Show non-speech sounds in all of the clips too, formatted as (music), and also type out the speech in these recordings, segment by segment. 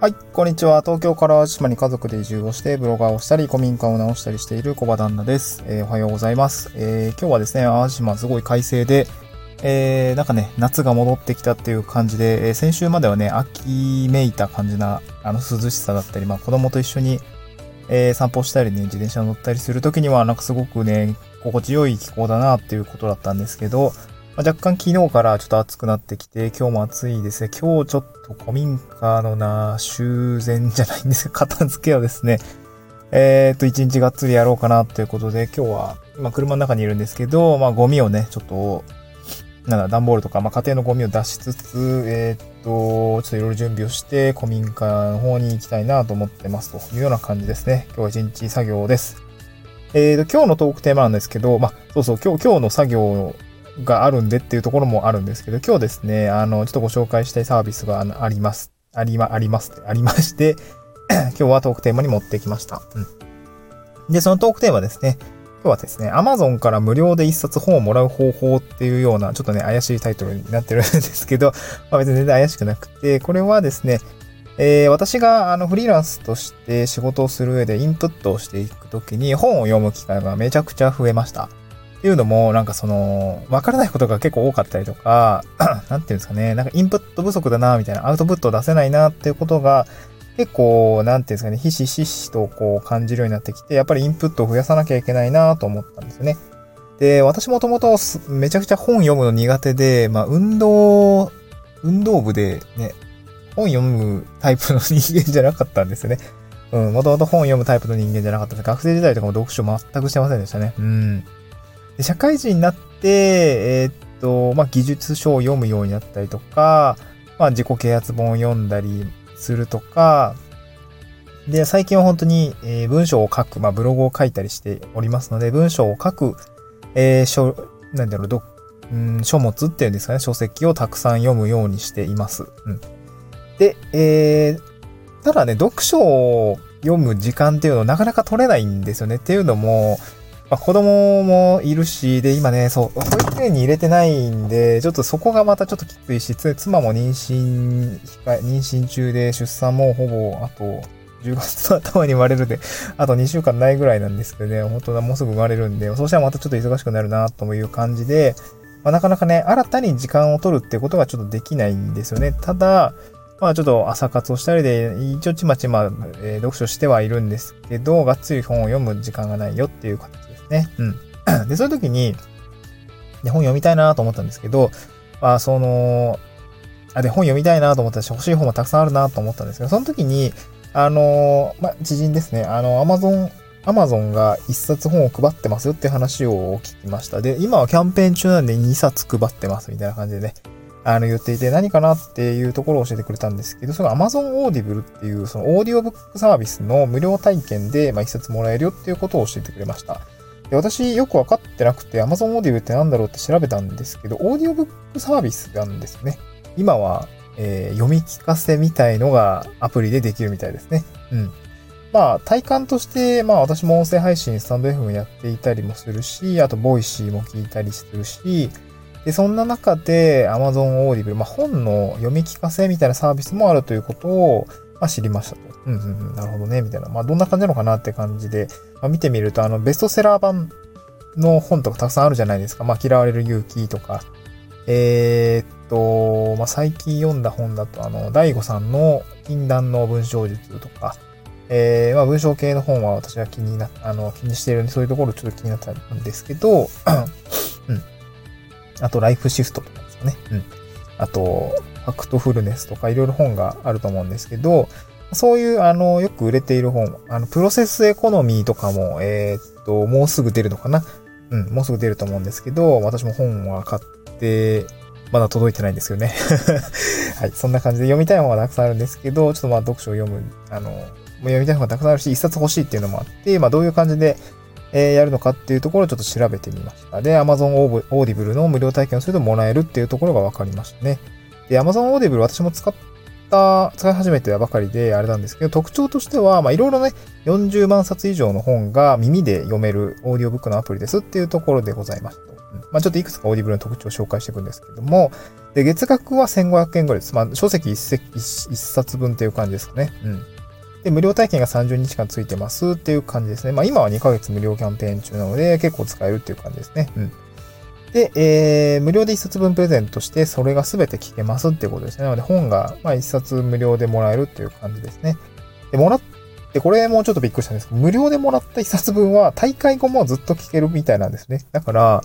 はい、こんにちは。東京から島に家族で移住をして、ブロガーをしたり、古民家を直したりしている小場旦那です。えー、おはようございます。えー、今日はですね、淡島すごい快晴で、えー、なんかね、夏が戻ってきたっていう感じで、え、先週まではね、秋めいた感じな、あの、涼しさだったり、まあ、子供と一緒に、え、散歩したりね、自転車乗ったりするときには、なんかすごくね、心地よい気候だなっていうことだったんですけど、まあ、若干昨日からちょっと暑くなってきて、今日も暑いですね。今日ちょっと古民家のな、修繕じゃないんですよ。(laughs) 片付けをですね、えー、っと、一日がっつりやろうかなということで、今日は、ま、車の中にいるんですけど、まあ、ゴミをね、ちょっと、なんだ、段ボールとか、まあ、家庭のゴミを出しつつ、えー、っと、ちょっといろいろ準備をして、古民家の方に行きたいなと思ってますというような感じですね。今日は一日作業です。えー、と、今日のトークテーマなんですけど、まあ、そうそう、今日、今日の作業があるんでっていうところもあるんですけど、今日ですね、あの、ちょっとご紹介したいサービスがあります。ありま、ありますありまして、(coughs) 今日はトークテーマに持ってきました。うん。で、そのトークテーマですね。今日はですね、Amazon から無料で一冊本をもらう方法っていうような、ちょっとね、怪しいタイトルになってるんですけど、(laughs) まあ別に全然怪しくなくて、これはですね、えー、私があのフリーランスとして仕事をする上でインプットをしていくときに本を読む機会がめちゃくちゃ増えました。っていうのも、なんかその、わからないことが結構多かったりとか、(clears throat) なんていうんですかね、なんかインプット不足だな、みたいな、アウトプットを出せないな、っていうことが、結構、なんていうんですかね、ひしひしとこう感じるようになってきて、やっぱりインプットを増やさなきゃいけないなと思ったんですよね。で、私もともとめちゃくちゃ本読むの苦手で、まあ、運動、運動部でね、本読むタイプの人間じゃなかったんですよね。うん、もともと本読むタイプの人間じゃなかったです。学生時代とかも読書全くしてませんでしたね。うん。で社会人になって、えー、っと、まあ、技術書を読むようになったりとか、まあ、自己啓発本を読んだりするとか、で、最近は本当に、えー、文章を書く、まあ、ブログを書いたりしておりますので、文章を書く、えー、書、なんだろう、ど、うん、書物っていうんですかね、書籍をたくさん読むようにしています。うん。で、えー、ただね、読書を読む時間っていうのをなかなか取れないんですよね。っていうのも、まあ、子供もいるし、で、今ね、そう、保育園に入れてないんで、ちょっとそこがまたちょっときついし、妻も妊娠、妊娠中で出産もほぼ、あと、10月の頭に生まれるで、あと2週間ないぐらいなんですけどね、本当だ、もうすぐ生まれるんで、そうしたらまたちょっと忙しくなるな、という感じで、まあ、なかなかね、新たに時間を取るってことがちょっとできないんですよね。ただ、まあちょっと朝活をしたりで、一応ちまちま、えー、読書してはいるんですけど、がっつり本を読む時間がないよっていう形ね。うん。(clears throat) で、そういう時に、で、本読みたいなと思ったんですけど、まあ、その、あ、で、本読みたいなと思ったし、欲しい本もたくさんあるなと思ったんですけど、その時に、あの、まあ、知人ですね、あの、アマゾン、アマゾンが一冊本を配ってますよって話を聞きました。で、今はキャンペーン中なんで2冊配ってますみたいな感じでね、あの言っていて何かなっていうところを教えてくれたんですけど、その Amazon Audible っていうそのオーディオブックサービスの無料体験で、まあ、一冊もらえるよっていうことを教えてくれました。で私よくわかってなくて Amazon Audible って何だろうって調べたんですけど、オーディオブックサービスなんですね。今は、えー、読み聞かせみたいのがアプリでできるみたいですね。うん。まあ、体感として、まあ私も音声配信、 stand.fm やっていたりもするし、あと、 Voicy も聞いたりするし、で、そんな中で Amazon Audible、まあ本の読み聞かせみたいなサービスもあるということを、まあ、知りましたと。うんうんうん、なるほどね、みたいな。まあどんな感じなのかなって感じで、まあ、見てみると、あの、ベストセラー版の本とかたくさんあるじゃないですか。まあ、嫌われる勇気とか。えー、っと、まあ、最近読んだ本だと、あの、大悟さんの禁断の文章術とか、えー、まあ、文章系の本は私は気にな、あの、気にしているんで、そういうところちょっと気になったんですけど、(clears throat) うん。あと、ライフシフトとかですかね。うん。あと、ファクトフルネスとかいろいろ本があると思うんですけど、そういう、あの、よく売れている本、あの、プロセスエコノミーとかも、えー、っと、もうすぐ出るのかな？うん、もうすぐ出ると思うんですけど、私も本は買って、まだ届いてないんですよね。(laughs) はい、そんな感じで読みたい本はたくさんあるんですけど、ちょっとまあ読書を読む、あの、読みたい本がたくさんあるし、一冊欲しいっていうのもあって、まあどういう感じで、えー、やるのかっていうところをちょっと調べてみました。で、Amazon Audible の無料体験をするともらえるっていうところが分かりましたね。で、Amazon Audible 私も使った、使い始めてばかりであれなんですけど、特徴としては、まあいろいろね、40万冊以上の本が耳で読めるオーディオブックのアプリですっていうところでございますと。まあちょっといくつか Audible の特徴を紹介していくんですけども、で、月額は1500円ぐらいです。まあ書籍 1, 冊分っていう感じですかね。うん。で、無料体験が30日間ついてますっていう感じですね。まあ今は2ヶ月無料キャンペーン中なので結構使えるっていう感じですね。うん。で、えー、無料で1冊分プレゼントして、それが全て聞けますっていうことですね。なので本が、まあ1冊無料でもらえるっていう感じですね。で、もらって、これもちょっとびっくりしたんですけど、無料でもらった1冊分は大会後もずっと聞けるみたいなんですね。だから、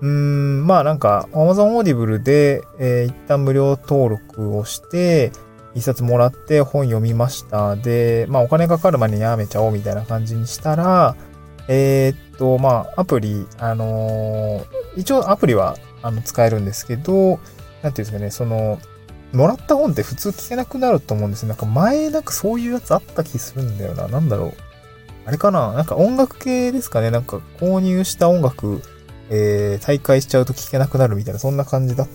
うーん、まあなんか、Amazon Audible で、えー、一旦無料登録をして、一冊もらって本読みました。で、まあお金かかる前にやめちゃおうみたいな感じにしたら、えー、っと、まあアプリ、あのー、一応アプリはあの使えるんですけど、なんていうんですかね、その、もらった本って普通聞けなくなると思うんですよ。なんか前なんかそういうやつあった気するんだよな。なんだろう。あれかななんか音楽系ですかねなんか購入した音楽、えー、大会しちゃうと聞けなくなるみたいな、そんな感じだっ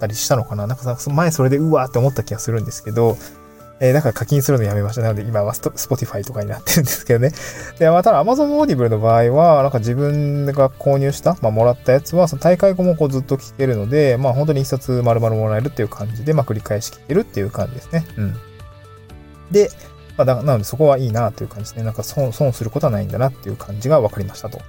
たりしたのかななんかさ、前それでうわーって思った気がするんですけど、えー、だから課金するのやめました。なので今はスポティファイとかになってるんですけどね。(laughs) で、まあ、ただ Amazon Audible の場合は、なんか自分が購入した、まあ、もらったやつは、その退会後もこうずっと聞けるので、まあ、本当に一冊丸々もらえるっていう感じで、まあ、繰り返し聞けるっていう感じですね。うん。で、まあ、だなのでそこはいいなという感じで、ね、なんか損、損することはないんだなっていう感じが分かりましたと。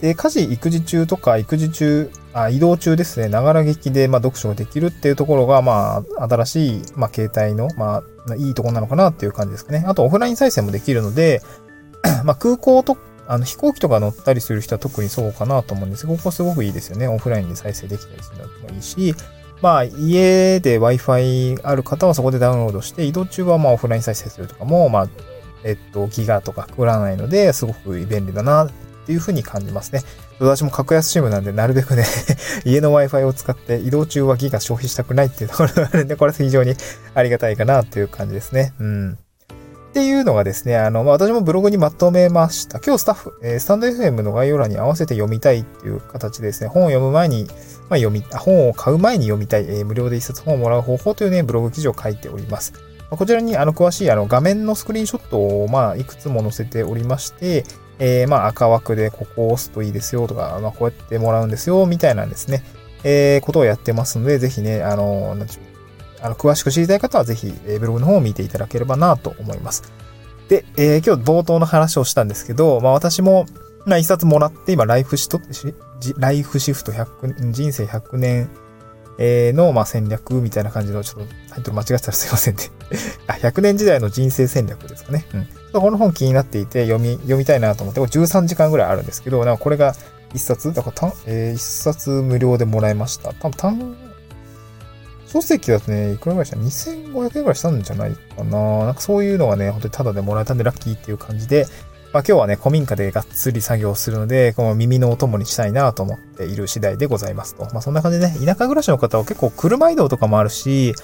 で、家事、育児中とか、育児中、あ移動中ですね、ながら聴きで、まあ、読書ができるっていうところが、まあ、新しい、まあ、携帯の、まあ、いいとこなのかなっていう感じですかね。あと、オフライン再生もできるので、(clears throat) まあ、空港と、あの、飛行機とか乗ったりする人は特にそうかなと思うんですここすごくいいですよね。オフラインで再生できたりするのもいいし、まあ、家で Wi-Fi ある方はそこでダウンロードして、移動中はまあ、オフライン再生するとかも、まあ、えっと、ギガとか食らないので、すごく便利だなっていうふうに感じますね。私も格安シムなんで、なるべくね (laughs) 家の Wi-Fi を使って移動中はギガ消費したくないっていうところがあるんで、これは非常にありがたいかなっていう感じですね。うん。っていうのがですね、あの、まあ、私もブログにまとめました。今日スタッフ、えー、スタンド FM の概要欄に合わせて読みたいっていう形でですね、本を読む前に、まあ、読み、本を買う前に読みたい、えー、無料で一冊本をもらう方法というね、ブログ記事を書いております。こちらにあの詳しいあの画面のスクリーンショットをまあいくつも載せておりまして、えー、まあ赤枠でここを押すといいですよとか、まあこうやってもらうんですよみたいなんですね、えー、ことをやってますので、ぜひね、あの、なんちゅう、あの、詳しく知りたい方はぜひ、ブログの方を見ていただければなと思います。で、えー、今日冒頭の話をしたんですけど、まあ私も、一冊もらって今ライフシト、ライフシフト100、人生100年の、まあ、戦略みたいな感じの、ちょっとタイトル間違ってたらすいませんね、100年時代の人生戦略ですかね。うん。この本気になっていて読み、読みたいなと思って、これ13時間ぐらいあるんですけど、なんかこれが1冊、だからた、えー、1冊無料でもらいました。多分単、書籍だとね、いくらぐらいした ?2500 円ぐらいしたんじゃないかな。なんかそういうのがね、本当にタダでもらえたんでラッキーっていう感じで、まあ今日はね、古民家でがっつり作業するので、この耳のお供にしたいなと思っている次第でございますと。まあそんな感じでね、田舎暮らしの方は結構車移動とかもあるし、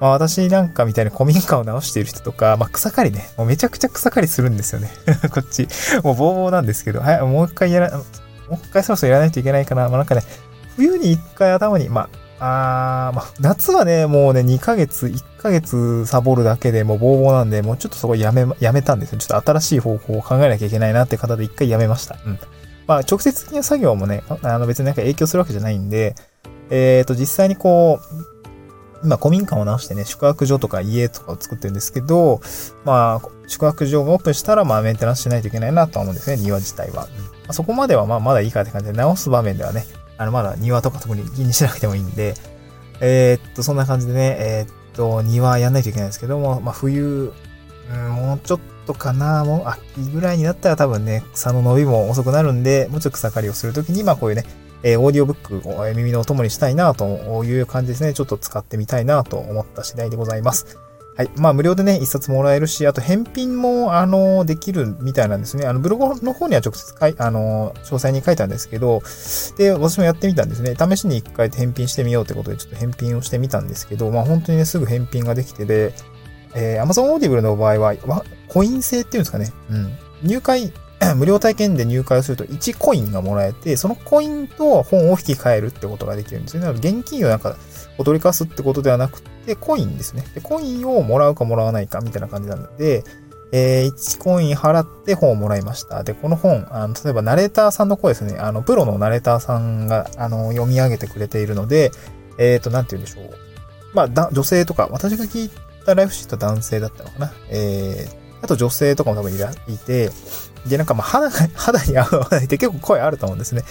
まあ私なんかみたいに古民家を直している人とか、まあ草刈りね、もうめちゃくちゃ草刈りするんですよね。(laughs) こっち。もうボーボーなんですけど、はい、もう一回やら、もう一回そろそろやらないといけないかな。まあなんかね、冬に一回頭に、まあ、あー、まあ、夏はね、もうね、2ヶ月、1ヶ月サボるだけでもうボーボーなんで、もうちょっとそこやめ、やめたんですよ。ちょっと新しい方法を考えなきゃいけないなって方で一回やめました。うん。まあ、直接的な作業もね、あの別になんか影響するわけじゃないんで、えっ、ー、と、実際にこう、今、古民家を直してね、宿泊所とか家とかを作ってるんですけど、まあ、宿泊所がオープンしたら、まあ、メンテナンスしないといけないなとは思うんですね、庭自体は。うんまあ、そこまでは、まあ、まだいいかって感じで、直す場面ではね、あの、まだ庭とか特に気にしなくてもいいんで、えー、っと、そんな感じでね、えー、っと、庭やんないといけないんですけども、まあ、冬、うん、もうちょっとかな、もう秋ぐらいになったら多分ね、草の伸びも遅くなるんで、もうちょっと草刈りをするときに、まあこういうね、えー、オーディオブックを耳のお供にしたいなという感じですね。ちょっと使ってみたいなと思った次第でございます。はい。まあ、無料でね、一冊もらえるし、あと返品も、あの、できるみたいなんですね。あの、ブログの方には直接かい、あの、詳細に書いたんですけど、で、私もやってみたんですね。試しに一回返品してみようってことで、ちょっと返品をしてみたんですけど、まあ、本当にね、すぐ返品ができてで、えー、Amazon Audible の場合は、コイン制っていうんですかね。うん。入会 (clears throat) 無料体験で入会をすると1コインがもらえて、そのコインと本を引き換えるってことができるんですよね。現金をなんか、お取りかすってことではなくて、コインですね。で、コインをもらうかもらわないかみたいな感じなので、えー、1コイン払って本をもらいました。で、この本、あの、例えばナレーターさんの声ですね。あの、プロのナレーターさんが、あの、読み上げてくれているので、えっ、ー、と、なんて言うんでしょう。まあ、だ、女性とか、私が聞いたライフシート男性だったのかな。えー、あと女性とかも多分いら、いて、で、なんかまあ、肌、肌に合わないって結構声あると思うんですね。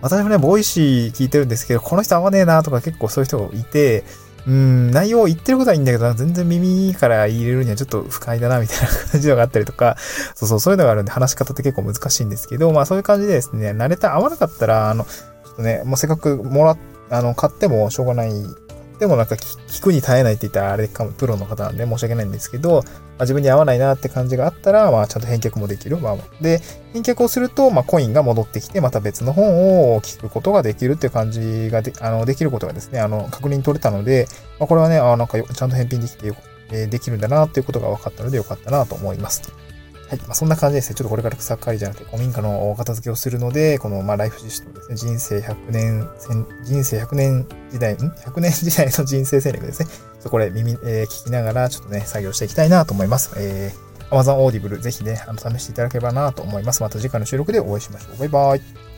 私もね、 Voicy 聞いてるんですけど、この人合わねえなとか結構そういう人がいて、うん、内容言ってることはいいんだけど、全然耳から入れるにはちょっと不快だな、みたいな感じのがあったりとか、そうそう、そういうのがあるんで話し方って結構難しいんですけど、まあそういう感じでですね、慣れた、合わなかったら、あの、ちょっとね、もうせっかくもらっ、あの、買ってもしょうがないでもなんか聞くに耐えないって言ったらあれかも、プロの方なんで申し訳ないんですけど、まあ、自分に合わないなって感じがあったら、まあちゃんと返却もできる。まあ、で、返却をすると、まあコインが戻ってきて、また別の本を聞くことができるっていう感じがで、あの、できることがですね、あの、確認取れたので、まあこれはね、あなんかちゃんと返品できて、えできるんだなっていうことが分かったのでよかったなと思います。はい。まあ、そんな感じですね。ちょっとこれから草刈りじゃなくて、古民家の片付けをするので、この、まあ、ライフシステムですね。人生100年、人生100年時代、ん ?100 年時代の人生戦略ですね。ちょっとこれ耳、えー、聞きながら、ちょっとね、作業していきたいなと思います。えー、Amazon Audible ぜひね、あの、試していただければなと思います。また次回の収録でお会いしましょう。バイバイ。